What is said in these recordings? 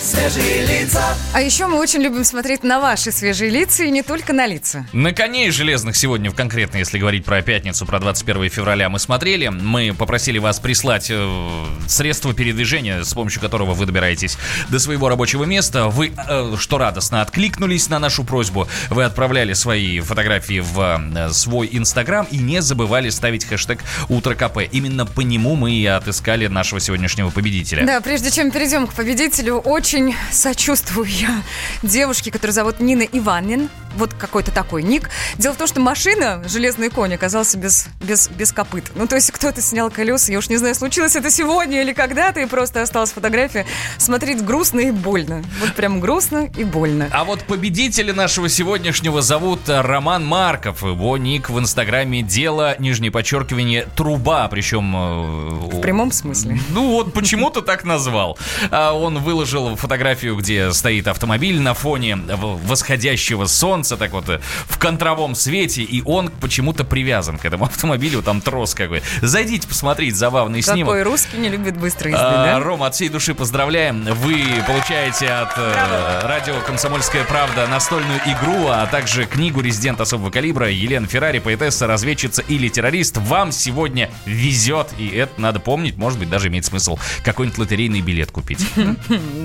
свежие лица. А еще мы очень любим смотреть на ваши свежие лица и не только на лица. На коней железных сегодня, конкретно, если говорить про пятницу, про 21 февраля, мы смотрели. Мы попросили вас прислать э, средство передвижения, с помощью которого вы добираетесь до своего рабочего места. Вы, э, что радостно, откликнулись на нашу просьбу. Вы отправляли свои фотографии в э, свой инстаграм и не забывали ставить хэштег «Утро КП». Именно по нему мы и отыскали нашего сегодняшнего победителя. Да, прежде чем перейдем к победителю, очень сочувствую я девушке, которую зовут Нина Иванин. Вот какой-то такой ник. Дело в том, что машина, железный конь, оказался без, без, без копыт. Ну, то есть кто-то снял колеса, я уж не знаю, случилось это сегодня или когда-то, и просто осталась фотография. Смотреть грустно и больно. Вот прям грустно и больно. А вот победителя нашего сегодняшнего зовут Роман Марков. Его ник в инстаграме «Дело», нижнее подчеркивание, «Труба». Причем... э, В прямом смысле. Ну вот почему-то так назвал. А Он выложил фотографию, где стоит автомобиль на фоне восходящего солнца, так вот э, в контровом свете, и он почему-то привязан к этому автомобилю, там трос какой. Зайдите посмотреть забавный снимок. Какой русский не любит быстрой езды, А, да? Рома, от всей души поздравляем. Вы получаете от э, радио «Комсомольская правда» настольную игру, а также книгу «Резидент особого калибра» Елена Феррари, поэтесса, разведчица или террорист. Вам сегодня везет, и это надо помнить, может быть, даже имеет смысл какой-нибудь лотерейный билет купить.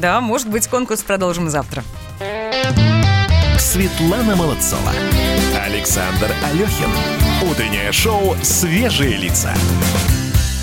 Да, может быть, конкурс продолжим завтра. Светлана Молодцова. Александр Алехин. Утреннее шоу «Свежие лица».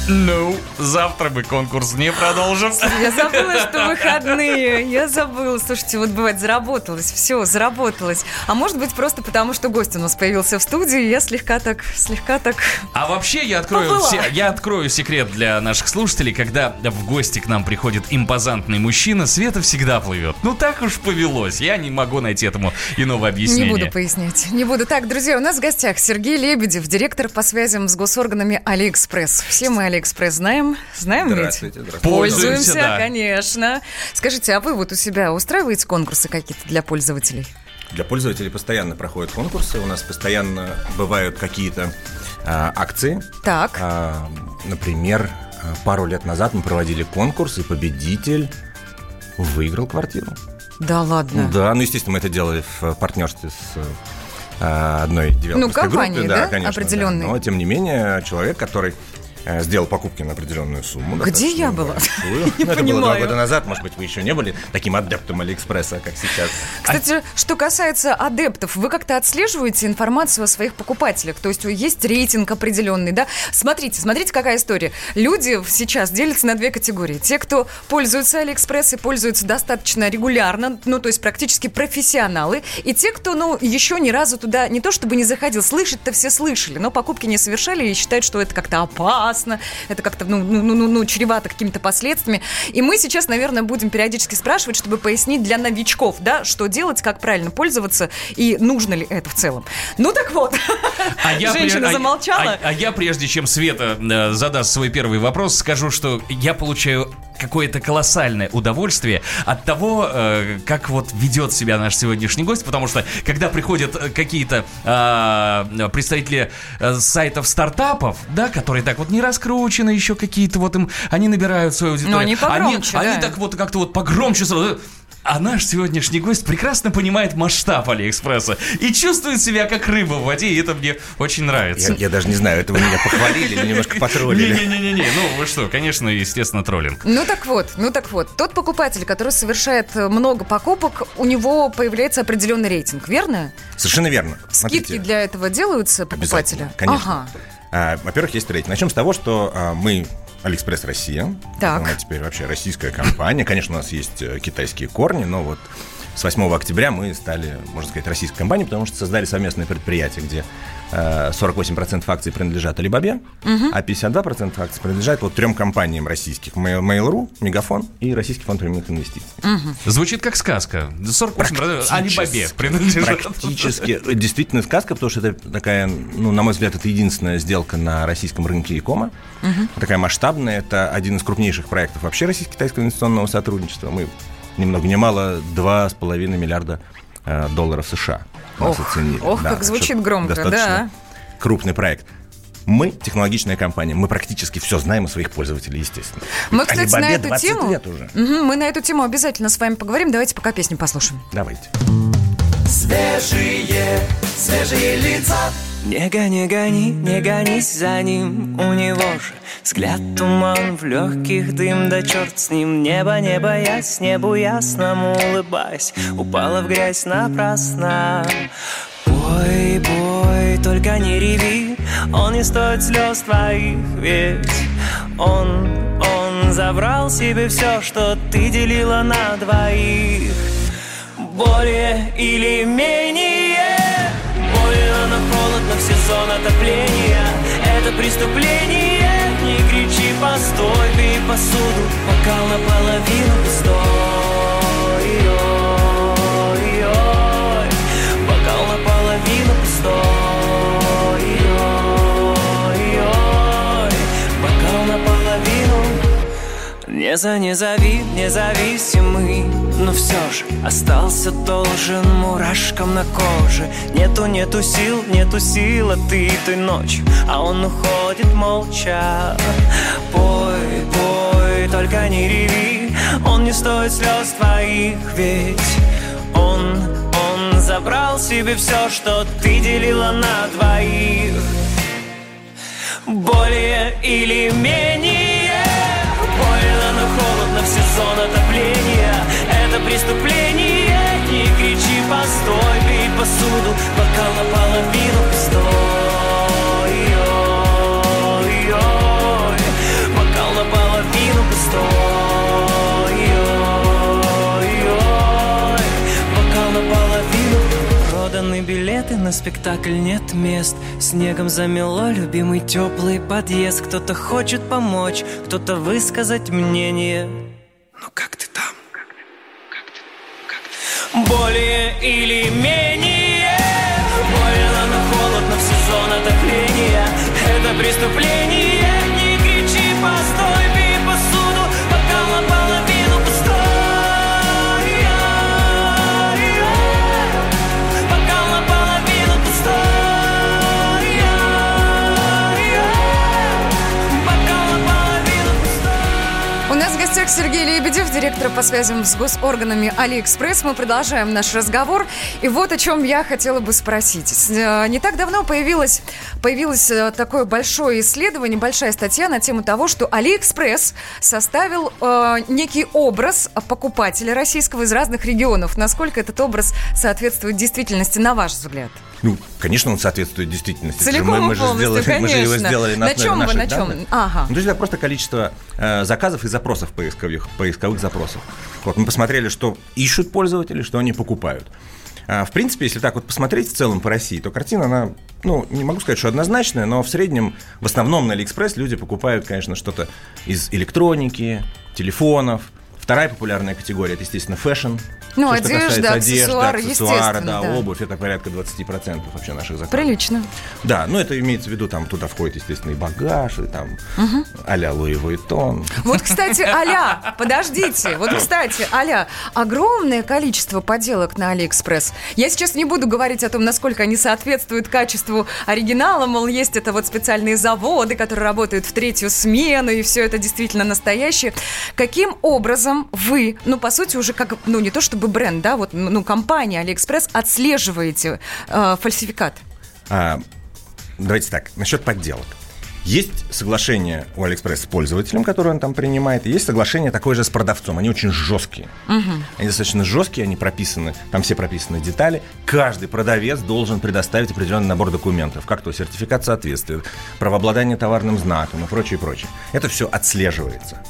Ну, завтра мы конкурс не продолжим. Я забыла, что выходные. Я забыла. Слушайте, вот бывает, заработалось. Все, заработалось. А может быть, просто потому, что гость у нас появился в студии, я слегка так, слегка так... А вообще я открою, все- я открою секрет для наших слушателей, когда в гости к нам приходит импозантный мужчина, Света всегда плывет. Ну так уж повелось, я не могу найти этому иного объяснения. Не буду пояснять. Не буду. Так, друзья, у нас в гостях Сергей Лебедев, директор по связям с госорганами Алиэкспресс. Все мы Алиэкспресс знаем. Знаем ведь? Здравствуйте, здравствуйте. Пользуемся, да. конечно. Скажите, а вы вот у себя устраиваете конкурсы какие-то для пользователей? Для пользователей постоянно проходят конкурсы, у нас постоянно бывают какие-то а, акции. Так. А, например, а, пару лет назад мы проводили конкурс, и победитель выиграл квартиру. Да ладно. Да, ну, естественно, мы это делали в партнерстве с а, одной девелоперской компанией, группой. да, конечно, определенной? Но, тем не менее, человек, который сделал покупки на определенную сумму. Где я была? Не Ну, Это было два года назад, может быть, вы еще не были таким адептом Алиэкспресса, как сейчас. Кстати, что касается адептов, вы как-то отслеживаете информацию о своих покупателях? То есть есть рейтинг определенный, да? Смотрите, смотрите, какая история. Люди сейчас делятся на две категории. Те, кто пользуются Алиэкспресс и пользуются достаточно регулярно, ну, то есть практически профессионалы, и те, кто, ну, еще ни разу туда не то чтобы не заходил, слышать-то все слышали, но покупки не совершали и считают, что это как-то опасно, это как-то, ну, ну, ну, ну, ну, чревато какими-то последствиями. И мы сейчас, наверное, будем периодически спрашивать, чтобы пояснить для новичков, да, что делать, как правильно пользоваться и нужно ли это в целом. Ну так вот, А я женщина пре- а- замолчала. А, а я, прежде чем Света э, задаст свой первый вопрос, скажу, что я получаю какое-то колоссальное удовольствие от того, э, как вот ведет себя наш сегодняшний гость, потому что когда приходят э, какие-то э, представители э, сайтов стартапов, да, которые так вот не раскручены, еще какие-то вот им, они набирают свою аудиторию. они погромче, они, да. они так вот как-то вот погромче сразу. А наш сегодняшний гость прекрасно понимает масштаб Алиэкспресса и чувствует себя как рыба в воде, и это мне очень нравится. Я, я даже не знаю, это вы меня похвалили или немножко потроллили. Не-не-не-не, ну вы что, конечно, естественно, троллинг. Ну так вот, ну так вот, тот покупатель, который совершает много покупок, у него появляется определенный рейтинг, верно? Совершенно верно. Скидки Смотрите, для этого делаются покупателя? Конечно. Ага. А, во-первых, есть рейтинг. Начнем с того, что а, мы Алиэкспресс Россия. Так. Она теперь вообще российская компания. Конечно, у нас есть э, китайские корни, но вот с 8 октября мы стали, можно сказать, российской компанией, потому что создали совместное предприятие, где э, 48% акций принадлежат Алибабе, а 52% акций принадлежат вот трем компаниям российских. Mail- Mail.ru, Мегафон и Российский фонд прямых инвестиций. Звучит как сказка. 48% Алибабе принадлежит. Практически. Действительно сказка, потому что это такая, ну, на мой взгляд, это единственная сделка на российском рынке икома. Такая масштабная. Это один из крупнейших проектов вообще российско-китайского инвестиционного сотрудничества. Мы ни много ни мало 2,5 миллиарда э, долларов США нас Ох, оценили. ох, как так звучит громко, достаточно да. Крупный проект. Мы технологичная компания. Мы практически все знаем о своих пользователей, естественно. Мы, Ведь кстати, на эту 20 тему... лет уже. Мгм, мы на эту тему обязательно с вами поговорим. Давайте пока песню послушаем. Давайте. Свежие, свежие лица. Не гони, гони, не гонись за ним. У него же взгляд туман В легких дым, да черт с ним. Небо не боясь, небу ясному улыбаясь Упала в грязь напрасно. Бой, бой, только не реви. Он не стоит слез твоих Ведь он, он забрал себе все Что ты делила на двоих. Более или менее холодно в сезон отопления. Это преступление. Не кричи, постой, бей посуду. Бокал наполовину пустой не за не зови, независимый Но все же остался должен мурашкам на коже. Нету, нету сил, нету сил, ты той ночью А он уходит молча. Пой, пой, только не реви Он не стоит слез твоих, ведь он, он забрал себе все, что ты делила на двоих. Более или менее в сезон отопления. Это преступление. Не кричи, постой, бей посуду Бокал наполовину пустой. Ой, ой. Бокал наполовину пустой. Ой, ой. Бокал наполовину Проданы билеты на спектакль нет мест Снегом замело любимый теплый подъезд. Кто-то хочет помочь, кто-то высказать мнение Ну как ты там? Более или менее. Больно, но холодно в сезон отопления. Это преступление гостях Сергей Лебедев, директор по связям с госорганами Алиэкспресс. Мы продолжаем наш разговор. И вот о чем я хотела бы спросить. Э, Не так давно появилось, появилось э, такое большое исследование, большая статья на тему того, что Алиэкспресс составил э, некий образ покупателя российского из разных регионов. Насколько этот образ соответствует действительности, на ваш взгляд? Ну, конечно, он соответствует действительности. Целиком мы, мы же сделали, мы же его конечно. сделали на, На чем вы, на чем? данных. Ага. Ну, то есть это просто количество э, заказов и запросов поисковых, поисковых запросов. Вот мы посмотрели, что ищут пользователи, что они покупают. А, в принципе, если так вот посмотреть в целом по России, то картина, она, ну, не могу сказать, что однозначная, но в среднем, в основном на Алиэкспресс люди покупают, конечно, что-то из электроники, телефонов. Вторая популярная категория, это, естественно, фэшн. Ну, что одежда, аксессуары, аксессуары, да, да. обувь, это порядка 20% вообще наших заказов. Прилично. Да, ну это имеется в виду, там туда входит, естественно, и багаж, и там а-ля Louis Vuitton. Вот, кстати, а-ля, подождите. Вот, кстати, а-ля, огромное количество поделок на Алиэкспресс. Я сейчас не буду говорить о том, насколько они соответствуют качеству оригинала, мол, есть это вот специальные заводы, которые работают в третью смену, и все это действительно настоящее. Каким образом вы, ну, по сути, уже как, ну, не то чтобы бренд, да, вот, ну, компания Алиэкспресс отслеживаете э, фальсификат? А, давайте так, насчет подделок. Есть соглашение у Алиэкспресс с пользователем, который он там принимает, и есть соглашение такое же с продавцом. Они очень жесткие. Они достаточно жесткие, они прописаны, там все прописаны детали. Каждый продавец должен предоставить определенный набор документов, как то сертификат соответствия, правообладание товарным знаком и прочее, прочее. Это все отслеживается.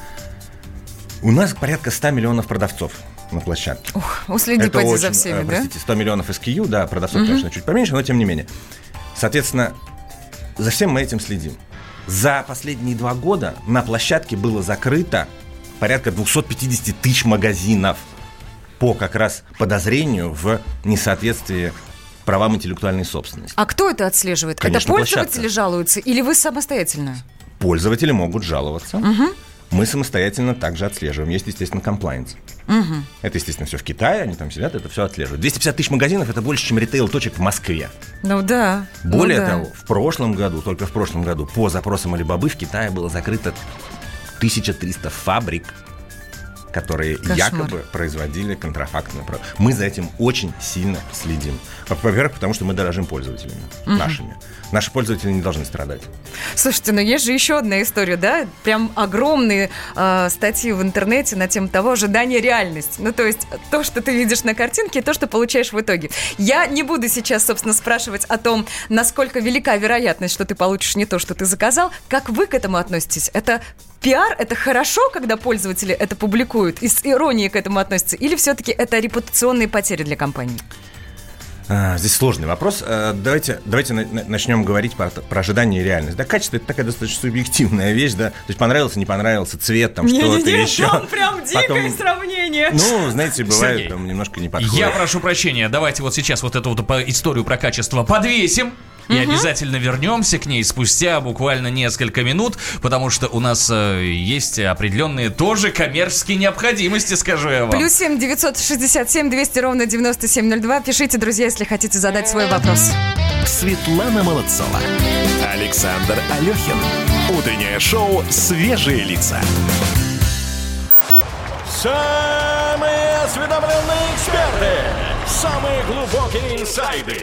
У нас порядка 100 миллионов продавцов на площадке. Ух, уследи Это поди за очень, всеми, э, да? Простите, 100 миллионов SKU, да, продавцов, конечно, чуть поменьше, но тем не менее. Соответственно, за всем мы этим следим. За последние два года на площадке было закрыто порядка 250 тысяч магазинов по как раз подозрению в несоответствии правам интеллектуальной собственности. А кто это отслеживает? Конечно, это пользователи площадка. жалуются или вы самостоятельно? Пользователи могут жаловаться. Мы самостоятельно также отслеживаем. Есть, естественно, комплайнс. Это, естественно, все в Китае, они там сидят, это все отслеживают. 250 тысяч магазинов – это больше, чем ритейл-точек в Москве. Ну да. ну Более да. того, в прошлом году, только в прошлом году, по запросам Алибабы в Китае было закрыто 1300 фабрик, которые Кошмар. якобы производили контрафактную продукцию. Мы за этим очень сильно следим. Во-первых, потому что мы дорожим пользователями нашими. Наши пользователи не должны страдать. Слушайте, но есть же еще одна история, да? Прям огромные э, статьи в интернете на тему того ожидания реальность. Ну, то есть то, что ты видишь на картинке, и то, что получаешь в итоге. Я не буду сейчас, собственно, спрашивать о том, насколько велика вероятность, что ты получишь не то, что ты заказал. Как вы к этому относитесь? Это пиар, это хорошо, когда пользователи это публикуют и с иронией к этому относятся? Или все-таки это репутационные потери для компании? А, здесь сложный вопрос. А, Давайте, давайте на- на- начнем говорить про, про ожидание и реальность. Да, качество это такая достаточно субъективная вещь, да. То есть понравился, не понравился цвет, там что-то еще. Потом, сравнение. ну, знаете, бывает Сергей, там немножко не подходит. Я прошу прощения, давайте вот сейчас вот эту вот историю про качество подвесим. И обязательно вернемся к ней спустя буквально несколько минут, потому что у нас э, есть определенные тоже коммерческие необходимости, скажу я вам. Плюс семь девятьсот шестьдесят семь двести ровно девяносто семь ноль два. Пишите, друзья, если хотите задать свой вопрос. Светлана Молодцова. Александр Алехин. Утреннее шоу «Свежие лица». Самые осведомленные эксперты, самые глубокие инсайды,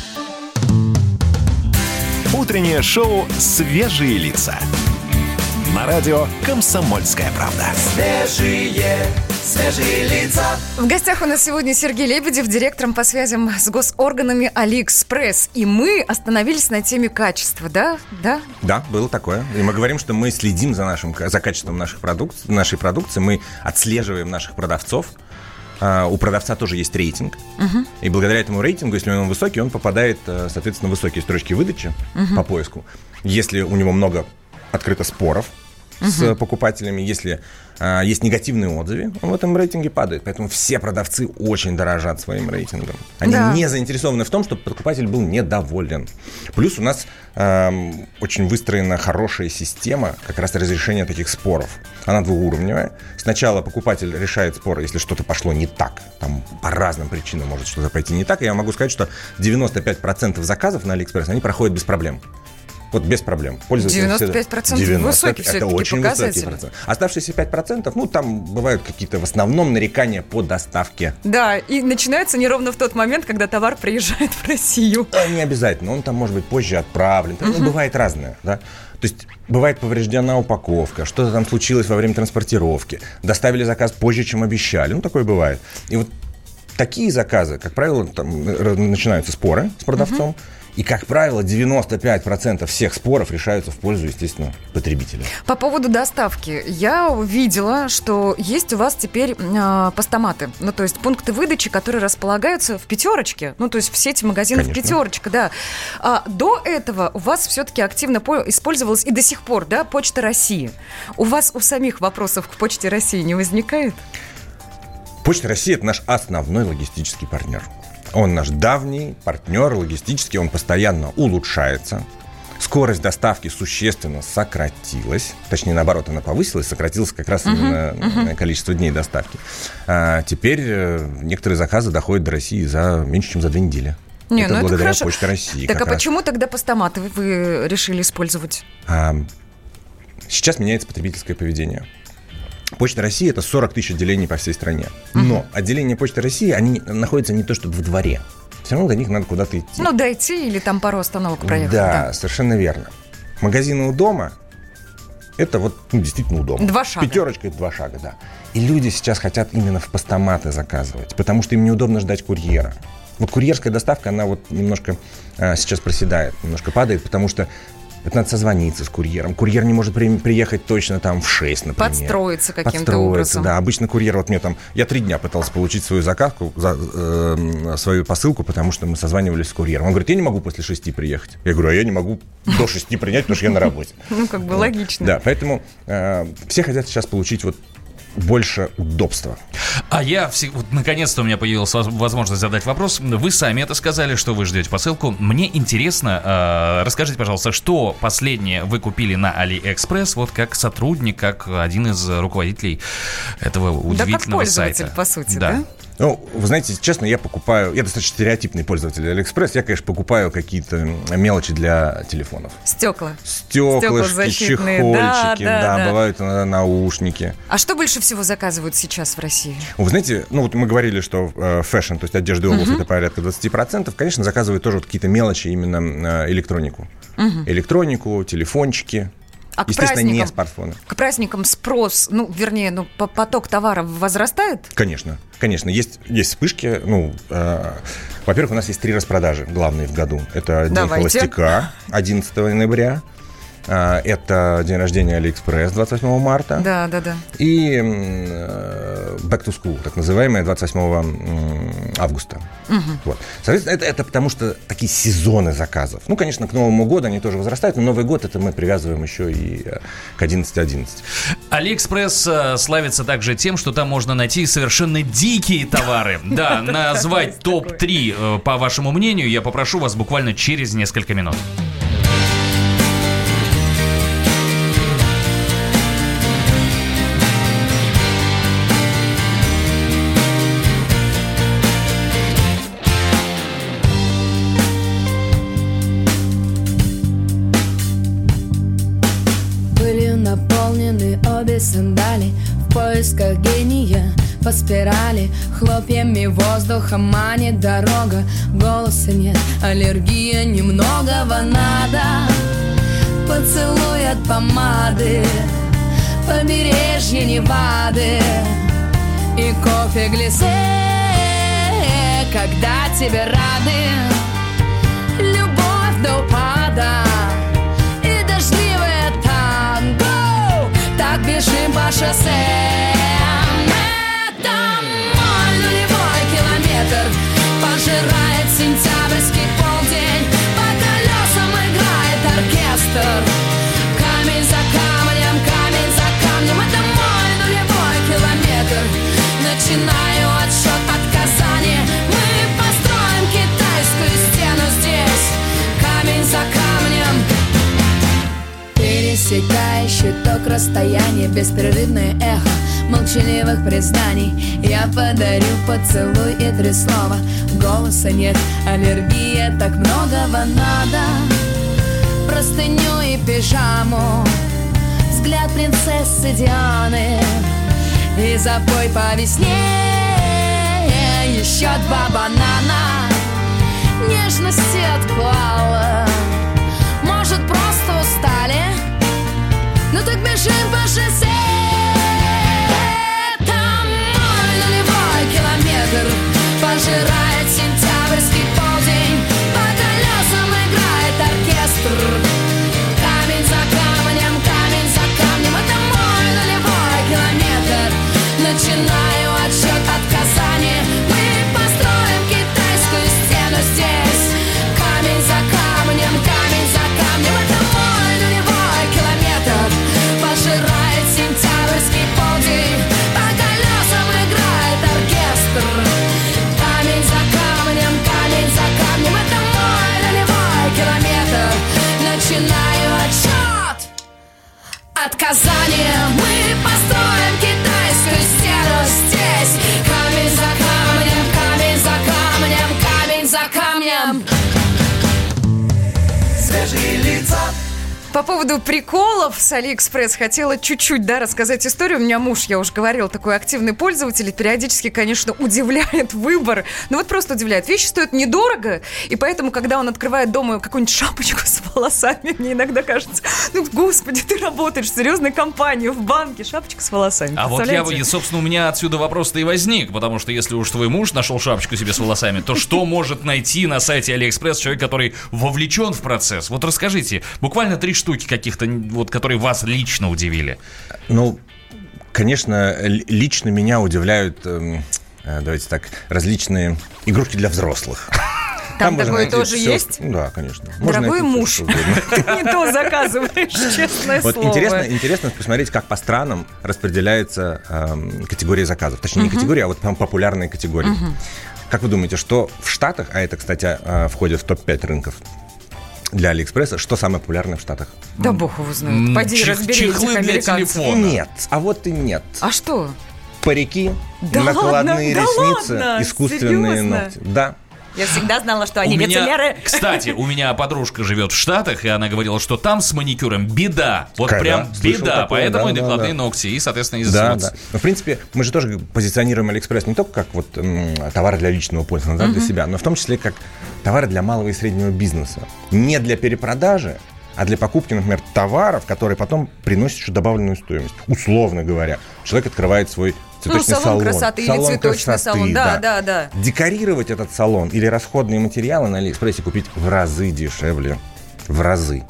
Утреннее шоу «Свежие лица». На радио «Комсомольская правда». Свежие, свежие лица. В гостях у нас сегодня Сергей Лебедев, директором по связям с госорганами Алиэкспресс. И мы остановились на теме качества, да? Да? Да, было такое. И мы говорим, что мы следим за, нашим, за качеством наших продук- нашей продукции, мы отслеживаем наших продавцов. А, У продавца тоже есть рейтинг. И благодаря этому рейтингу, если он высокий, он попадает, э, соответственно, в высокие строчки выдачи по поиску. Если у него много открыто споров с покупателями, если есть негативные отзывы, он в этом рейтинге падает. Поэтому все продавцы очень дорожат своим рейтингом. Они Да. не заинтересованы в том, чтобы покупатель был недоволен. Плюс у нас эм, очень выстроена хорошая система как раз разрешения таких споров. Она двууровневая. Сначала покупатель решает спор, если что-то пошло не так. Там по разным причинам может что-то пойти не так. И я могу сказать, что 95% заказов на Алиэкспресс, они проходят без проблем. Вот без проблем. Пользователи 95% всегда- высокий это всё-таки очень показатель. высокий процент. Оставшиеся 5%, ну, там бывают какие-то в основном нарекания по доставке. Да, и начинается не ровно в тот момент, когда товар приезжает в Россию. А, Не обязательно, он там может быть позже отправлен. Там, ну, бывает разное, да. То есть бывает повреждена упаковка, что-то там случилось во время транспортировки, доставили заказ позже, чем обещали. Ну, такое бывает. И вот такие заказы, как правило, там э, начинаются споры с продавцом. И, как правило, 95% всех споров решаются в пользу, естественно, потребителя. По поводу доставки. Я увидела, что есть у вас теперь э, постаматы. Ну, то есть пункты выдачи, которые располагаются в пятерочке. Ну, то есть в сети магазинов Конечно. пятерочка, да. А до этого у вас все-таки активно по- использовалась и до сих пор, да, Почта России. У вас у самих вопросов к Почте России не возникает? Почта России – это наш основной логистический партнер. Он наш давний партнер логистический, он постоянно улучшается. Скорость доставки существенно сократилась. Точнее, наоборот, она повысилась, сократилось как раз именно э, количество дней доставки. А теперь э, некоторые заказы доходят до России за меньше, чем за две недели. Не, это ну благодаря хорошо. Почте России. Так а раз. почему тогда постаматы вы- вы решили использовать? А, Сейчас меняется потребительское поведение. Почта России это 40 тысяч отделений по всей стране. Но отделения Почты России, они находятся не то чтобы в дворе. Все равно до них надо куда-то идти. Ну, дойти или там пару остановок проехать. Да, совершенно верно. Магазины у дома это вот ну, действительно удобно. Два шага. Пятерочка это два шага, да. И люди сейчас хотят именно в постаматы заказывать, потому что им неудобно ждать курьера. Вот курьерская доставка, она вот немножко а, сейчас проседает, немножко падает, потому что это надо созвониться с курьером. Курьер не может при- приехать точно там в 6, например. Подстроиться каким-то Подстроиться, образом. да. Обычно курьер, вот мне там, я три дня пытался получить свою заказку, за- э, свою посылку, потому что мы созванивались с курьером. Он говорит, я не могу после шести приехать. Я говорю, а я не могу до шести принять, потому что я на работе. Ну, как бы логично. Да, поэтому э, все хотят сейчас получить вот больше удобства. А я, всег- вот, наконец-то у меня появилась воз- возможность задать вопрос. Вы сами это сказали, что вы ждете посылку. Мне интересно, э, расскажите, пожалуйста, что последнее вы купили на AliExpress, вот как сотрудник, как один из руководителей этого Да как удивительного пользователь, сайта. по сути, да? Ну, вы знаете, честно, я покупаю, я достаточно стереотипный пользователь Алиэкспресс, я, конечно, покупаю какие-то мелочи для телефонов. Стекла. Стеклышки, чехольчики, да, да, да. бывают иногда наушники. А что больше всего заказывают сейчас в России? Вы знаете, ну вот мы говорили, что э, fashion, то есть одежда и обувь, это порядка 20%. Конечно, заказывают тоже вот какие-то мелочи, именно э, электронику. Электронику, телефончики. А к Естественно, не смартфоны. К праздникам спрос, ну, вернее, ну, по- поток товаров возрастает? Конечно, конечно, есть, есть вспышки. Ну, э, во-первых, у нас есть три распродажи главные в году. Это День Давайте. холостяка 11 ноября. Э, Это день рождения Алиэкспресс 28 марта. Да, да, да. И э, Back to School, так называемое, 28 м, августа. Вот. Соответственно, это, это потому что такие сезоны заказов. Ну, конечно, к Новому году они тоже возрастают, но Новый год это мы привязываем еще и э, к 11.11. Алиэкспресс э, славится также тем, что там можно найти совершенно дикие товары. Да, назвать топ-3, э, по вашему мнению, я попрошу вас буквально через несколько минут. Хлопьями воздуха манит дорога. Голоса нет, аллергия немногого надо. Поцелуй от помады Побережье Невады. И кофе глиссе Когда тебе рады. Любовь до упада и дождливое танго. Так бежим по шоссе. Мой нулевой километр Пожирает сентябрьский полдень. По колесам играет оркестр. Камень за камнем, камень за камнем. Это мой нулевой километр. Начинаю отсчет от Казани. Мы построим китайскую стену здесь. Камень за камнем. Пересекающий ток расстояние Беспрерывное эхо молчаливых признаний. Я подарю поцелуй и три слова. Голоса нет, аллергия, так многого надо. Простыню и пижаму. Взгляд принцессы Дианы. И запой по весне. Еще два банана. Нежности от коала Может, просто устали? Ну так бежим по шоссе Пожирает По поводу приколов с Алиэкспресс хотела чуть-чуть, да, рассказать историю. У меня муж, я уже говорил, такой активный пользователь, и периодически, конечно, удивляет выбор. Ну вот просто удивляет. Вещи стоят недорого, и поэтому, когда он открывает дома какую-нибудь шапочку с волосами, мне иногда кажется, ну, господи, ты работаешь в серьезной компании, в банке, шапочка с волосами. А вот я, собственно, у меня отсюда вопрос-то и возник, потому что если уж твой муж нашел шапочку себе с волосами, то что может найти на сайте Алиэкспресс человек, который вовлечен в процесс? Вот расскажите, буквально три штуки каких-то, вот, которые вас лично удивили. Ну, конечно, лично меня удивляют, эм, э, давайте так, различные игрушки для взрослых. Там можно такое тоже всё, есть? Да, конечно. Можно Дорогой муж, ты не то заказываешь, честное Вот слово. интересно, интересно посмотреть, как по странам распределяются эм, категории заказов. Точнее, не категории, а вот прям популярные категории. Как вы думаете, что в Штатах, а это, кстати, э, входит в топ-5 рынков для Алиэкспресса, что самое популярное в Штатах? Да бог его знает. Пойди чих- разбери чехлы этих для телефона. Фона. Нет, а вот и нет. А что? Парики, Да накладные ладно, да ресницы, ладно? искусственные Серьезно? ногти. Да. Я всегда знала, что они У меня- лицемеры. Кстати, у меня подружка живет в Штатах, и она говорила, что там с маникюром беда. Вот Когда? прям Слышал беда. такое, Поэтому да, и да, накладные да. ногти, и, соответственно, и Да, да. Но, в принципе, мы же тоже позиционируем Алиэкспресс не только как вот м, товар для личного пользования, да, для себя, но в том числе как товары для малого и среднего бизнеса. Не для перепродажи, а для покупки, например, товаров, которые потом приносят еще добавленную стоимость. Условно говоря, человек открывает свой Ну, салон красоты или Салон цветочный красоты, салон. Да, да, да. Декорировать этот салон или расходные материалы на Алиэкспрессе купить в разы дешевле. В разы.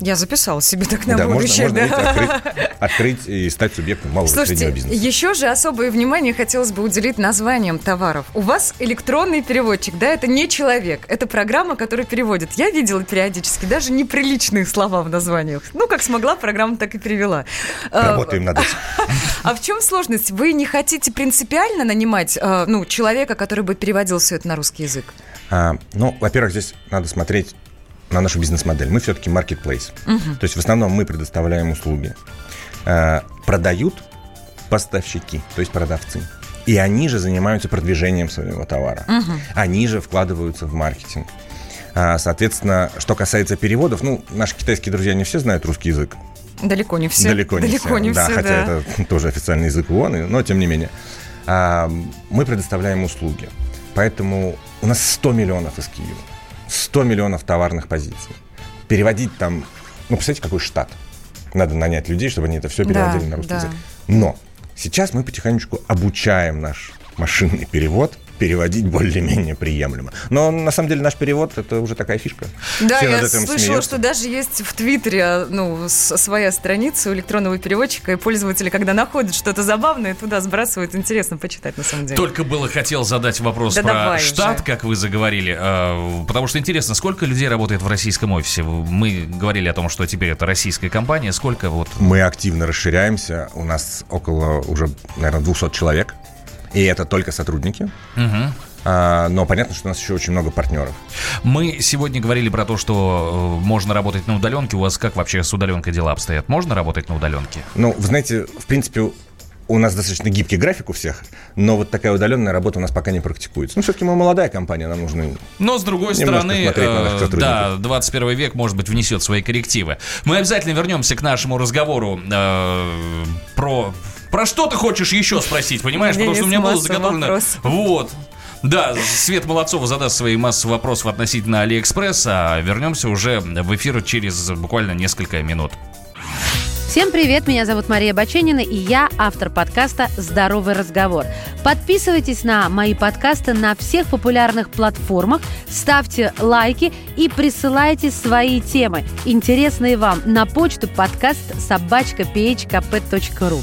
Я записала себе так на да, можно, будущее. можно да. видите, открыть, открыть и стать субъектом малого и Слушайте, среднего бизнеса. еще же особое внимание хотелось бы уделить названиям товаров. У вас электронный переводчик, да, это не человек, это программа, которая переводит. Я видела периодически даже неприличные слова в названиях. Ну, как смогла, программа так и перевела. А, Работаем над этим. А в чем сложность? Вы не хотите принципиально нанимать э, ну, человека, который бы переводил все это на русский язык? А, ну, во-первых, здесь надо смотреть на нашу бизнес-модель. Мы все-таки marketplace. То есть в основном мы предоставляем услуги. А, продают поставщики, то есть продавцы. И они же занимаются продвижением своего товара. Они же вкладываются в маркетинг. А, соответственно, что касается переводов, ну, наши китайские друзья не все знают русский язык. Далеко не все. Далеко не Далеко все. не да, все, хотя да. это тоже официальный язык ООН, но тем не менее. А, мы предоставляем услуги. Поэтому у нас 100 миллионов из Киева. 100 миллионов товарных позиций. Переводить там... Ну, представьте, какой штат. Надо нанять людей, чтобы они это все переводили Да, на русский да. язык. Но сейчас мы потихонечку обучаем наш машинный перевод переводить более-менее приемлемо. Но на самом деле наш перевод это уже такая фишка. Да, Все я слышала, смеются. что даже есть в Твиттере ну, своя страница у электронного переводчика, и пользователи, когда находят что-то забавное, туда сбрасывают. Интересно почитать, на самом деле. Только было хотел задать вопрос Да про штат, уже. как вы заговорили, э, потому что интересно, сколько людей работает в российском офисе? Мы говорили о том, что теперь это российская компания, сколько вот... Мы активно расширяемся. У нас около уже, наверное, 200 человек. И это только сотрудники. А, но понятно, что у нас еще очень много партнеров. Мы сегодня говорили про то, что э, можно работать на удаленке. У вас как вообще с удаленкой дела обстоят? Можно работать на удаленке? Ну, вы знаете, в принципе, у нас достаточно гибкий график у всех, но вот такая удаленная работа у нас пока не практикуется. Ну, все-таки мы молодая компания, нам нужны... Но, с другой стороны, э, да, 21 век, может быть, внесет свои коррективы. Мы обязательно вернемся к нашему разговору э, про... Про что ты хочешь еще спросить, понимаешь? Потому что у меня было заготовлено... Вот. Да, Света Молодцова задаст свои массу вопросов относительно Алиэкспресс, а вернемся уже в эфир через буквально несколько минут. Всем привет, меня зовут Мария Баченина, и я автор подкаста «Здоровый разговор». Подписывайтесь на мои подкасты на всех популярных платформах, ставьте лайки и присылайте свои темы, интересные вам, на почту подкаст собачка phkp.ru.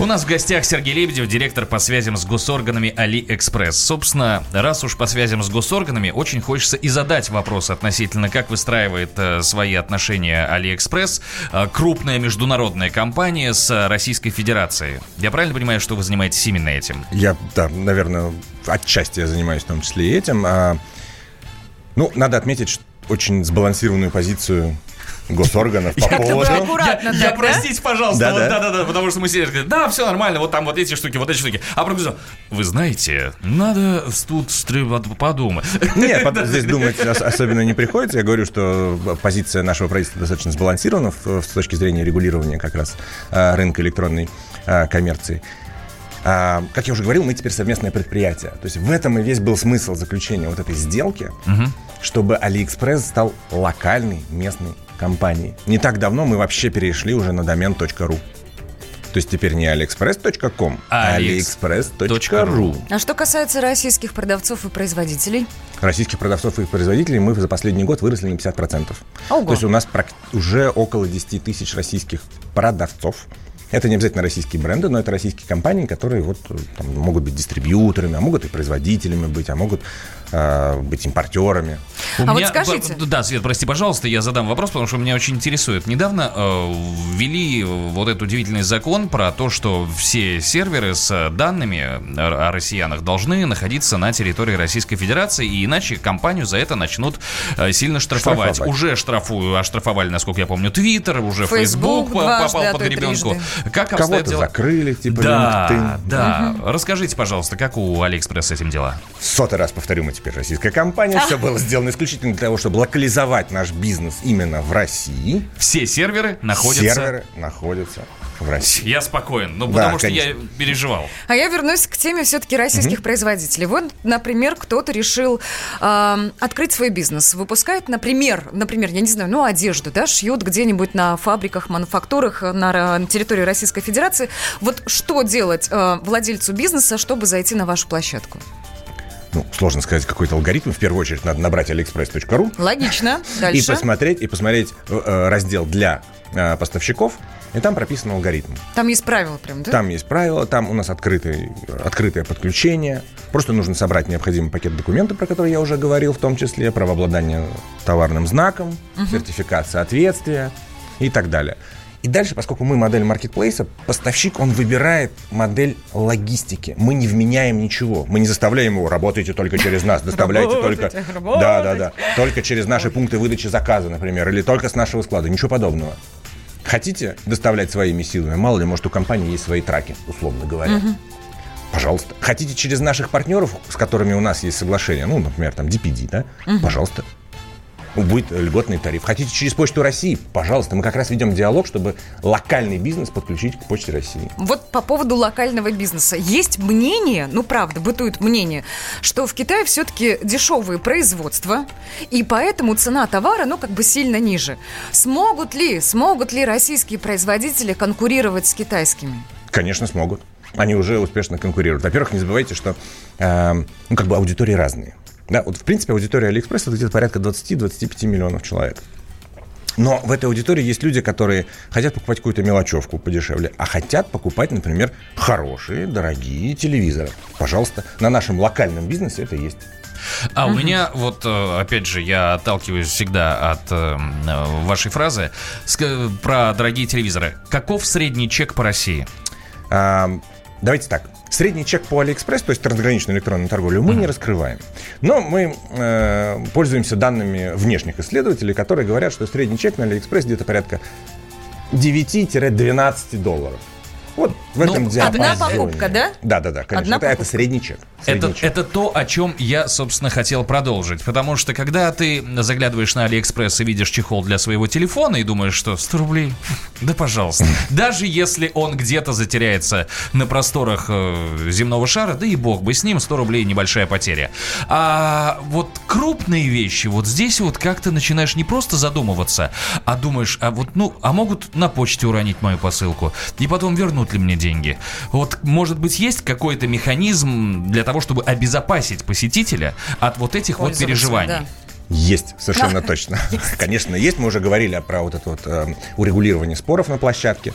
У нас в гостях Сергей Лебедев, директор по связям с госорганами Алиэкспресс. Собственно, раз уж по связям с госорганами, очень хочется и задать вопрос относительно, как выстраивает э, свои отношения Алиэкспресс, э, крупная международная компания с Российской Федерацией. Я правильно понимаю, что вы занимаетесь именно этим? Я, да, наверное, отчасти я занимаюсь в том числе и этим. А, Ну, надо отметить что очень сбалансированную позицию госорганов по поводу... аккуратно Я, простите, пожалуйста, Да, вот, да. да-да-да, потому что мы сидели, да, все нормально, вот там вот эти штуки, вот эти штуки. А потом вы знаете, надо тут подумать. Нет, здесь думать ос- особенно не приходится. Я говорю, что позиция нашего правительства достаточно сбалансирована в- с точки зрения регулирования как раз а, рынка электронной а, коммерции. А, Как я уже говорил, мы теперь совместное предприятие. То есть в этом и весь был смысл заключения вот этой сделки, чтобы AliExpress стал локальной местной компанией. Не так давно мы вообще перешли уже на домен .ru. То есть теперь не aliexpress.com, а aliexpress.ru. А что касается российских продавцов и производителей? российских продавцов и производителей мы за последний год выросли на 50%. Ого. То есть у нас уже около 10 тысяч российских продавцов. Это не обязательно российские бренды, но это российские компании, которые вот, э, там, могут быть дистрибьюторами, а могут и производителями быть, а могут э, быть импортерами. У А вот меня- скажите. б- Да, Свет, прости, пожалуйста, я задам вопрос, потому что меня очень интересует. Недавно э, ввели вот этот удивительный закон про то, что все серверы с данными о россиянах должны находиться на территории Российской Федерации, и иначе компанию за это начнут э, сильно штрафовать. Штрафовать. Уже штрафую, оштрафовали, насколько я помню, Твиттер, уже Facebook Фейсбук попал а под гребенку. трижды. Как обстоят Кого-то дела? закрыли, типа Да, LinkedIn. да. Расскажите, пожалуйста, как у Алиэкспресс с этим дела? Сотый раз повторю, мы теперь российская компания. Все было сделано исключительно для того, чтобы локализовать наш бизнес именно в России. Все серверы находятся... Серверы находятся в России. Я спокоен, ну Да, потому что я переживал. А я вернусь к теме все-таки российских производителей. Вот, например, кто-то решил эм, открыть свой бизнес, выпускает, например, например, я не знаю, ну одежду, да, шьют где-нибудь на фабриках, мануфактурах на, ра- на территории Российской Федерации. Вот что делать э, владельцу бизнеса, чтобы зайти на вашу площадку? Ну, сложно сказать какой-то алгоритм. В первую очередь надо набрать aliexpress.ru Логично. и Дальше. посмотреть, и посмотреть э, раздел для э, поставщиков, и там прописан алгоритм. Там есть правила прям, да? Там есть правила, там у нас открытый, открытое подключение. Просто нужно собрать необходимый пакет документов, про которые я уже говорил, в том числе правообладание товарным знаком, сертификат соответствия и так далее. И дальше, поскольку мы модель маркетплейса, поставщик, он выбирает модель логистики. Мы не вменяем ничего. Мы не заставляем его, работайте только через нас, доставляйте только... Да, да, да. Только через наши пункты выдачи заказа, например, или только с нашего склада. Ничего подобного. Хотите доставлять своими силами? Мало ли, может, у компании есть свои траки, условно говоря. Пожалуйста. Хотите через наших партнеров, с которыми у нас есть соглашение, ну, например, там DPD, да? Пожалуйста. Будет льготный тариф. Хотите через Почту России? Пожалуйста. Мы как раз ведем диалог, чтобы локальный бизнес подключить к Почте России. Вот по поводу локального бизнеса. Есть мнение, ну правда, бытует мнение, что в Китае все-таки дешевые производства, и поэтому цена товара, ну, как бы сильно ниже. Смогут ли, смогут ли российские производители конкурировать с китайскими? Конечно, смогут. Они уже успешно конкурируют. Во-первых, не забывайте, что э, ну, как бы аудитории разные. Да, вот в принципе аудитория Алиэкспресс это где-то порядка 20-25 миллионов человек. Но в этой аудитории есть люди, которые хотят покупать какую-то мелочевку подешевле, а хотят покупать, например, хорошие, дорогие телевизоры. Пожалуйста, на нашем локальном бизнесе это есть. А у меня, вот, э, опять же, я отталкиваюсь всегда от э, вашей фразы про дорогие телевизоры. Каков средний чек по России? А, давайте так. Средний чек по Алиэкспресс, то есть трансграничную электронную торговлю, мы не раскрываем. Но мы э, пользуемся данными внешних исследователей, которые говорят, что средний чек на Алиэкспресс где-то порядка 9-12 долларов. Вот в этом Ну, диапазоне. одна покупка, да? Да, да, да, конечно. Одна это, это покупка. средний чек. Это, Средний чек. это то, о чем я, собственно, хотел продолжить. Потому что, когда ты заглядываешь на Алиэкспресс и видишь чехол для своего телефона и думаешь, что 100 рублей, да пожалуйста. Даже если он где-то затеряется на просторах э, земного шара, да и бог бы с ним, 100 рублей небольшая потеря. А вот крупные вещи, вот здесь вот как ты начинаешь не просто задумываться, а думаешь, а вот, ну, а могут на почте уронить мою посылку, и потом вернут ли мне деньги? Вот, может быть, есть какой-то механизм для того, чтобы обезопасить посетителя от вот этих вот переживаний? да. Есть, совершенно точно. Конечно, есть. Мы уже говорили про вот это вот э, урегулирование споров на площадке.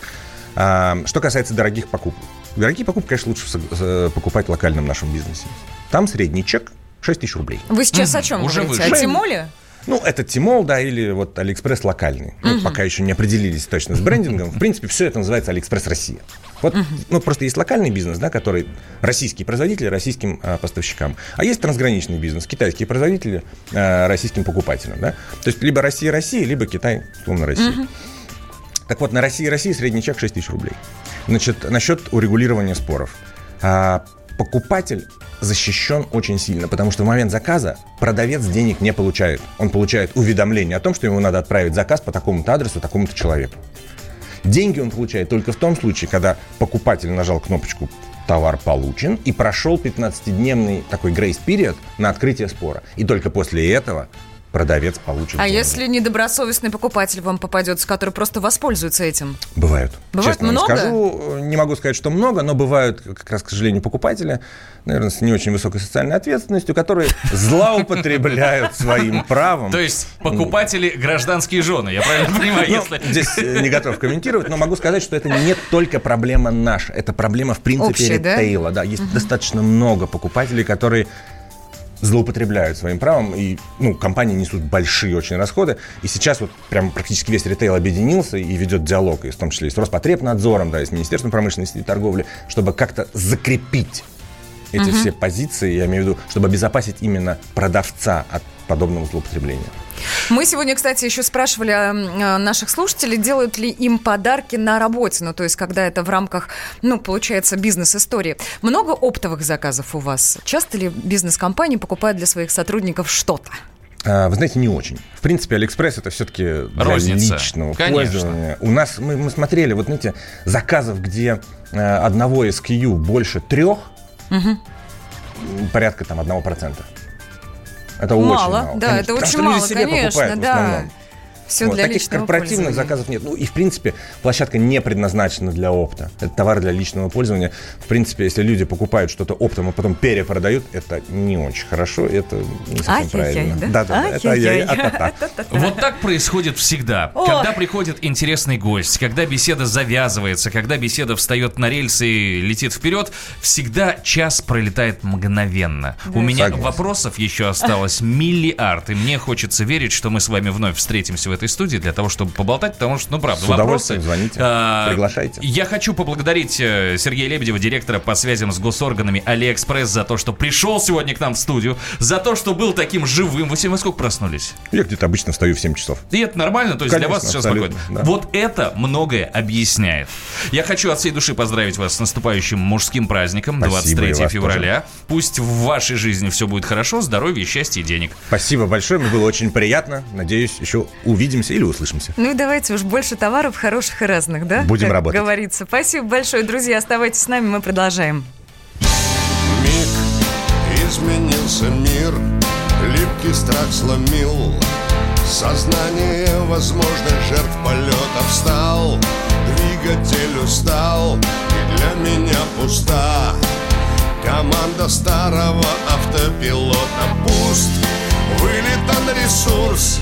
А, Что касается дорогих покупок. Дорогие покупки, конечно, лучше э, покупать в локальном нашем бизнесе. Там средний чек 6 тысяч рублей. Вы сейчас Мгм, о чем уже говорите? выше. О Тимоле? Ну, это Tmall, да, или вот Алиэкспресс локальный. Ну, пока еще не определились точно с брендингом. В принципе, все это называется Алиэкспресс Россия. Вот, ну, просто есть локальный бизнес, да, который российские производители российским а, поставщикам. А есть трансграничный бизнес, китайские производители а, российским покупателям, да. То есть либо Россия Россия, либо Китай, условно, Россия. Так вот, на России России средний чек 6 тысяч рублей. Значит, насчет урегулирования споров. А, покупатель защищен очень сильно, потому что в момент заказа продавец денег не получает. Он получает уведомление о том, что ему надо отправить заказ по такому-то адресу, такому-то человеку. Деньги он получает только в том случае, когда покупатель нажал кнопочку «Товар получен» и прошел 15-дневный такой грейс-период на открытие спора. И только после этого продавец получит А деньги. если недобросовестный покупатель вам попадется, который просто воспользуется этим? Бывают. Бывает Честно вам много? скажу, не могу сказать, что много, но бывают, как раз, к сожалению, покупатели, наверное, с не очень высокой социальной ответственностью, которые злоупотребляют своим правом. То есть покупатели гражданские жены, я правильно понимаю, Ну, если... Здесь э, не готов комментировать, но могу сказать, что это не только проблема наша, это проблема, в принципе, ритейла. Да? Есть достаточно много покупателей, которые злоупотребляют своим правом, и ну, компании несут большие очень расходы. И сейчас вот прям практически весь ритейл объединился и ведет диалог, и в том числе и с Роспотребнадзором, да, и с Министерством промышленности и торговли, чтобы как-то закрепить эти все позиции, я имею в виду, чтобы обезопасить именно продавца от подобного злоупотребления. Мы сегодня, кстати, еще спрашивали э, наших слушателей, делают ли им подарки на работе, ну, то есть, когда это в рамках, ну, получается, бизнес-истории. Много оптовых заказов у вас? Часто ли бизнес-компании покупают для своих сотрудников что-то? А, Вы знаете, не очень. В принципе, Алиэкспресс это все-таки для Розница. личного Конечно. пользования. У нас мы, мы смотрели, вот знаете, заказов, где э, одного SKU больше трех, м, порядка там одного процента. Это очень Мало, мало. да, конечно, это очень мало, конечно, да. Все Вот, для таких личного корпоративных пользования. заказов нет. Ну и, в принципе, площадка не предназначена для опта. Это товар для личного пользования. В принципе, если люди покупают что-то оптом, а потом перепродают, это не очень хорошо, это не совсем Ай-яй-яй, правильно. да? Да, да. Это а-та-та. Вот так происходит всегда. Когда приходит интересный гость, когда беседа завязывается, когда беседа встает на рельсы и летит вперед, всегда час пролетает мгновенно. У меня Согласен. вопросов еще осталось миллиард, и мне хочется верить, что мы с вами вновь встретимся в этой студии для того, чтобы поболтать, потому что, ну, правда, С вопросы... звоните, а, приглашайте. Я хочу поблагодарить э, Сергея Лебедева, директора по связям с госорганами Алиэкспресс, за то, что пришел сегодня к нам в студию, за то, что был таким живым. Вы сегодня сколько проснулись? Я где-то обычно встаю в 7 часов. И это нормально, то есть для Конечно, вас все спокойно. да. Вот это многое объясняет. Я хочу от всей души поздравить вас с наступающим мужским праздником, Спасибо, 23 и вас февраля. Пусть в вашей жизни все будет хорошо, здоровья, счастья и денег. Спасибо большое, мне было очень приятно. Надеюсь, еще увидимся или услышимся. Ну и давайте уж больше товаров хороших и разных, да? Будем Как работать. говорится. Спасибо большое, друзья. Оставайтесь с нами, мы продолжаем. Миг изменился мир, липкий страх сломил Сознание возможных жертв полета встал Двигатель устал и для меня пуста Команда старого автопилота пуст Вылетан ресурс,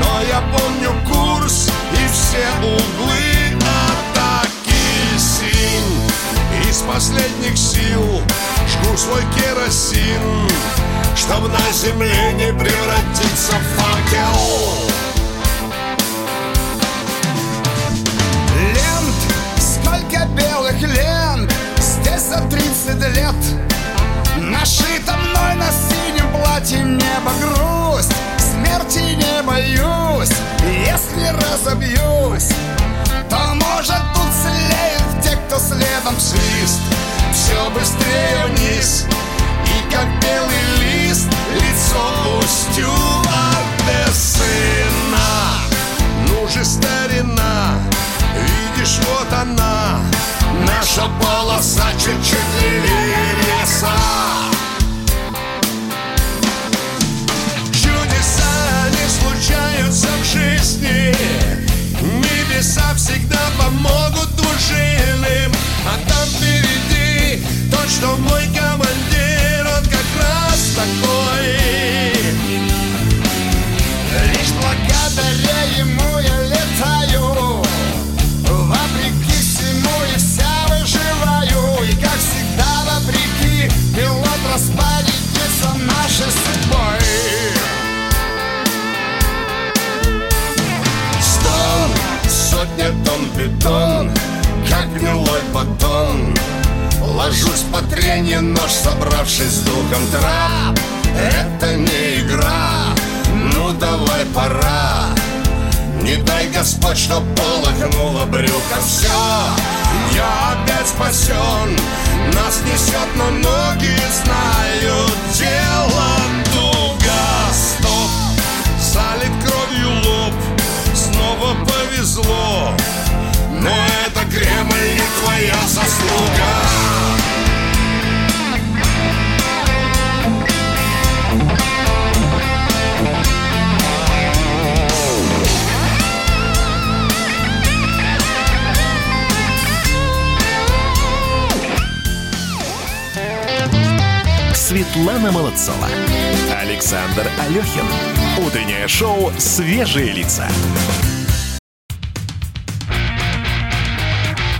но я помню курс И все углы атаки синь Из последних сил жгу свой керосин Чтоб на земле не превратиться в факел может тут слеют те, кто следом свист. Все быстрее вниз И как белый лист Лицо устью от сына Ну же, старина, видишь, вот она Наша полоса чуть-чуть левее леса Чудеса не случаются в жизни Небеса всегда помогут двужильным А там впереди тот, что мой командир Он как раз такой Тает он бетон, как гнилой батон. Ложусь по трене нож, собравшись с духом Трап, это не игра, ну давай пора. Не дай Господь, чтоб полыхнуло брюхо. Все, я опять спасен Нас несет, но ноги знают дело. Повезло Но это Кремль не твоя заслуга Светлана Молодцова. Александр Алехин. Утреннее шоу «Свежие лица».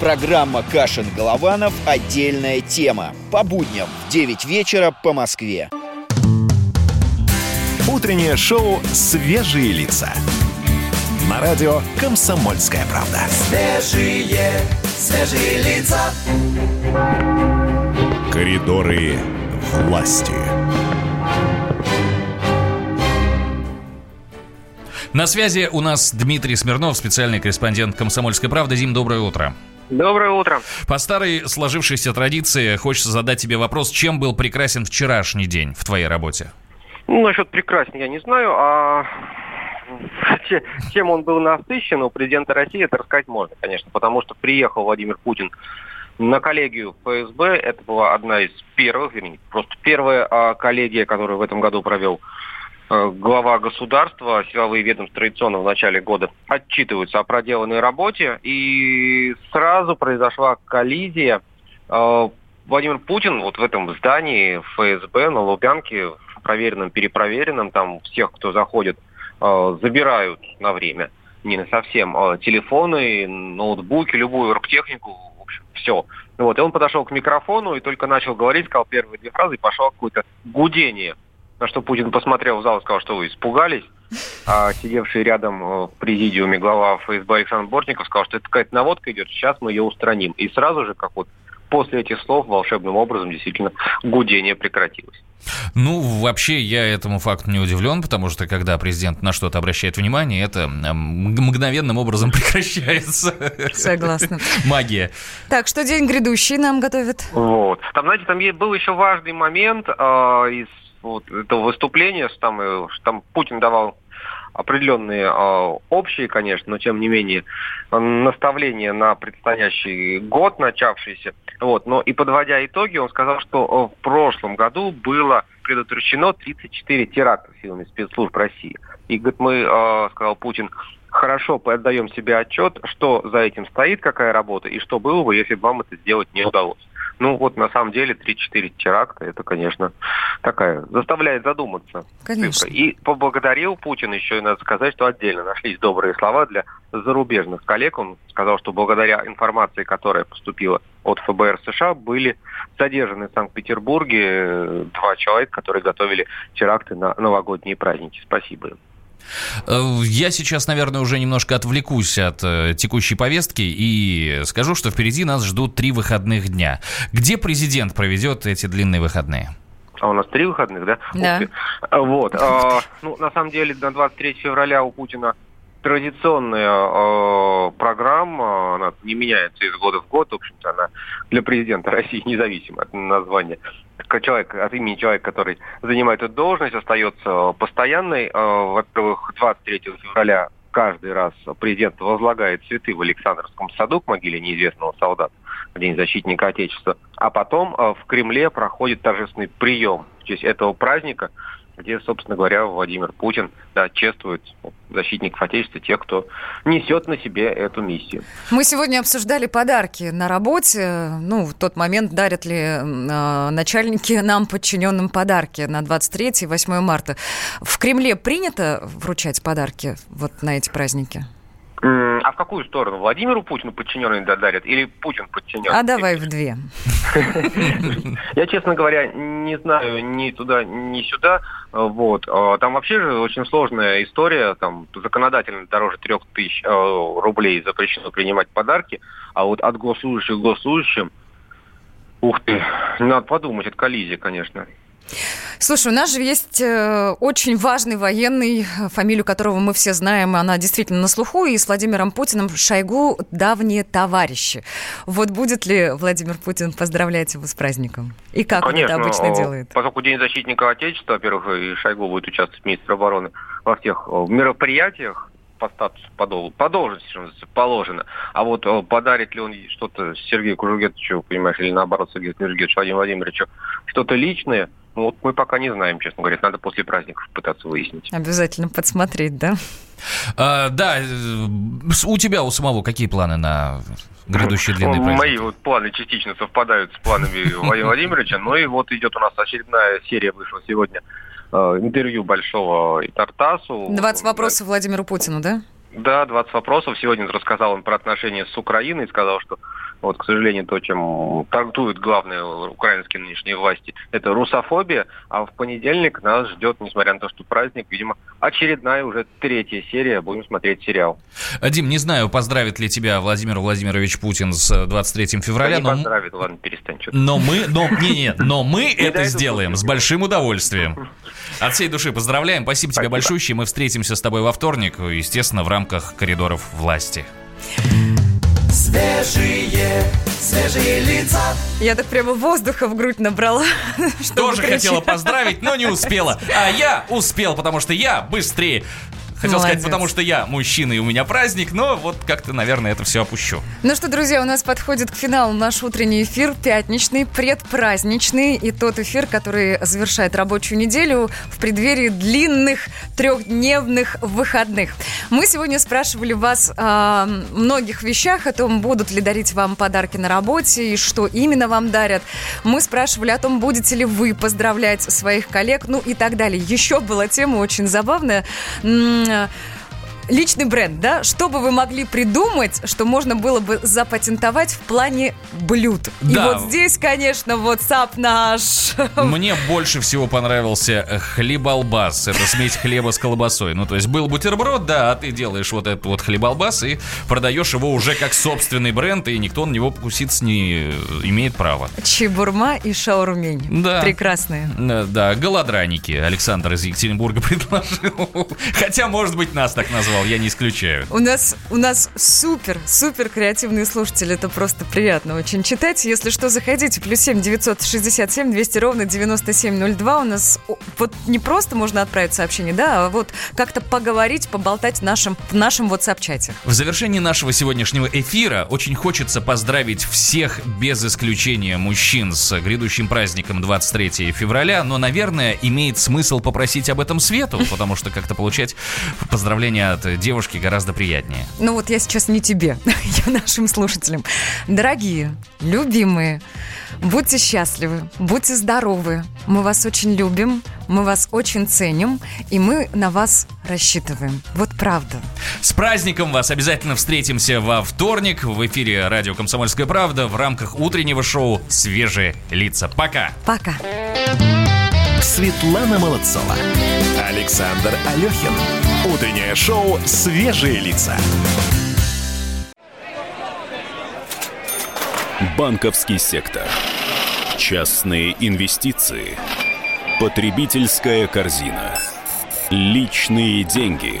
Программа Кашин-Голованов «Отдельная тема». По будням в 9 вечера по Москве. Утреннее шоу «Свежие лица». На радио «Комсомольская правда». Свежие, свежие лица. Коридоры власти. На связи у нас Дмитрий Смирнов, специальный корреспондент «Комсомольской правды». Дим, доброе утро. Доброе утро. По старой сложившейся традиции хочется задать тебе вопрос, чем был прекрасен вчерашний день в твоей работе? Ну, насчет прекрасен я не знаю, а че- чем он был насыщен у президента России, это рассказать можно, конечно, потому что приехал Владимир Путин на коллегию ФСБ. Это была одна из первых, вернее, просто первая а, коллегия, которую в этом году провел глава государства, силовые ведомства традиционно в начале года отчитываются о проделанной работе, и сразу произошла коллизия. Э, Владимир Путин вот в этом здании ФСБ на Лубянке, проверенном, перепроверенном, там всех, кто заходит, э, забирают на время, не на совсем, э, телефоны, ноутбуки, любую оргтехнику, в общем, все. Вот, и он подошел к микрофону и только начал говорить, сказал первые две фразы, и пошло какое-то гудение. На что Путин посмотрел в зал и сказал, что вы испугались. А сидевший рядом э, в президиуме глава ФСБ Александр Бортников сказал, что это какая-то наводка идет, сейчас мы ее устраним. И сразу же, как вот после этих слов, волшебным образом действительно гудение прекратилось. Ну, вообще, я этому факту не удивлен, потому что когда президент на что-то обращает внимание, это мгновенным образом прекращается. Согласна. Магия. Так, что день грядущий нам готовит? Вот. Там, знаете, там был еще важный момент а, из вот этого выступления, там, э, там Путин давал определенные а, общие, конечно, но тем не менее а, наставления на предстоящий год, начавшийся. Вот. Но и подводя итоги, он сказал, что а, в прошлом году было предотвращено 34 теракта силами спецслужб России. И, говорит, мы, а, сказал Путин, хорошо отдаем себе отчет, что за этим стоит, какая работа, и что было бы, если бы вам это сделать не удалось. Ну вот на самом деле 3-4 теракта, это, конечно, такая, заставляет задуматься. Конечно. цифра. И поблагодарил Путин еще, и надо сказать, что отдельно нашлись добрые слова для зарубежных коллег. Он сказал, что благодаря информации, которая поступила от ФБР США, были задержаны в Санкт-Петербурге э, два человека, которые готовили теракты на новогодние праздники. Спасибо им. Я сейчас, наверное, уже немножко отвлекусь от э, текущей повестки и скажу, что впереди нас ждут три выходных дня. Где президент проведет эти длинные выходные? А у нас три выходных, да? Да. А, Вот. а, Ну, на самом деле, на 23 февраля у Путина традиционная э, программа, она не меняется из года в год, в общем-то, она для президента России независимо от названия. Человек, от имени человека, который занимает эту должность, остается постоянной. Э, Во-первых, 23 февраля каждый раз президент возлагает цветы в Александровском саду к могиле неизвестного солдата в День защитника Отечества. А потом э, в Кремле проходит торжественный прием в честь этого праздника. Где, собственно говоря, Владимир Путин да, чествует защитников Отечества, тех, кто несет на себе эту миссию. Мы сегодня обсуждали подарки на работе. Ну, в тот момент дарят ли э, начальники нам, подчиненным, подарки на 23 и 8 марта. В Кремле принято вручать подарки вот на эти праздники? А в какую сторону? Владимиру Путину подчиненный дарят или Путин подчиненный? А давай в две. Я, честно говоря, не знаю ни туда, ни сюда. Вот. А там вообще же очень сложная история. Там законодательно дороже трех тысяч э, рублей запрещено принимать подарки. А вот от госслужащих к госслужащим, ух ты, надо подумать, это коллизия, конечно. Слушай, у нас же есть э, очень важный военный, фамилию которого мы все знаем, она действительно на слуху, и с Владимиром Путиным Шойгу давние товарищи. Вот будет ли Владимир Путин поздравлять его с праздником? И как Конечно, он это обычно делает? Поскольку День защитника Отечества, во-первых, и Шойгу будет участвовать министр обороны во всех э, мероприятиях, по статусу по, по должности, что положено. А вот э, подарит ли он что-то Сергею Кужугетовичу, понимаешь, или наоборот Сергею Кужугетовичу, Владимиру Владимировичу, что-то личное, ну, вот мы пока не знаем, честно говоря. Надо после праздников пытаться выяснить. Обязательно подсмотреть, да? А, да, э, у тебя, у самого какие планы на грядущие длинные праздники? Мои вот планы частично совпадают с планами Владимира Владимировича, но и вот идет у нас очередная серия вышла сегодня интервью большого и Тартасу. 20 вопросов Владимиру Путину, да? Да, 20 вопросов. Сегодня рассказал он про отношения с Украиной, сказал, что вот, к сожалению, то, чем трактуют главные украинские нынешние власти, это русофобия. А в понедельник нас ждет, несмотря на то, что праздник, видимо, очередная уже третья серия. Будем смотреть сериал. Дим, не знаю, поздравит ли тебя Владимир Владимирович Путин с 23 февраля. Да не но... поздравит, ладно, перестань. Что-то. Но мы, но, не, не, но мы это сделаем с большим удовольствием. От всей души поздравляем. Спасибо, тебе большое. Мы встретимся с тобой во вторник, естественно, в рамках коридоров власти. Свежие, свежие лица. Я так прямо воздуха в грудь набрала. Тоже хотела поздравить, но не успела. А я успел, потому что я быстрее Хотел Молодец. сказать, потому что я мужчина и у меня праздник, но вот как-то, наверное, это все опущу. Ну что, друзья, у нас подходит к финалу наш утренний эфир, пятничный, предпраздничный, и тот эфир, который завершает рабочую неделю в преддверии длинных трехдневных выходных. Мы сегодня спрашивали вас о многих вещах, о том, будут ли дарить вам подарки на работе и что именно вам дарят. Мы спрашивали о том, будете ли вы поздравлять своих коллег, ну и так далее. Еще была тема очень забавная uh, личный бренд, да? Что бы вы могли придумать, что можно было бы запатентовать в плане блюд? Да. И вот здесь, конечно, WhatsApp наш. Мне больше всего понравился хлебалбас. Это смесь хлеба с колбасой. Ну, то есть был бутерброд, да, а ты делаешь вот этот вот хлебалбас и продаешь его уже как собственный бренд, и никто на него покуситься не имеет права. Чебурма и шаурмень. Да. Прекрасные. Да, голодраники. Александр из Екатеринбурга предложил. Хотя, может быть, нас так назвал назвал, я не исключаю. У нас, у нас супер, супер креативные слушатели. Это просто приятно очень читать. Если что, заходите. Плюс семь девятьсот шестьдесят семь двести ровно девяносто семь ноль два. У нас вот не просто можно отправить сообщение, да, а вот как-то поговорить, поболтать в нашем, в нашем WhatsApp-чате. В завершении нашего сегодняшнего эфира очень хочется поздравить всех без исключения мужчин с грядущим праздником 23 февраля, но, наверное, имеет смысл попросить об этом Свету, потому что как-то получать поздравления от девушки гораздо приятнее. Ну вот я сейчас не тебе, я нашим слушателям. Дорогие, любимые, будьте счастливы, будьте здоровы. Мы вас очень любим, мы вас очень ценим, и мы на вас рассчитываем. Вот правда. С праздником вас обязательно встретимся во вторник в эфире радио «Комсомольская правда» в рамках утреннего шоу «Свежие лица». Пока! Пока! Светлана Молодцова. Александр Алехин. Утреннее шоу «Свежие лица». Банковский сектор. Частные инвестиции. Потребительская корзина. Личные деньги.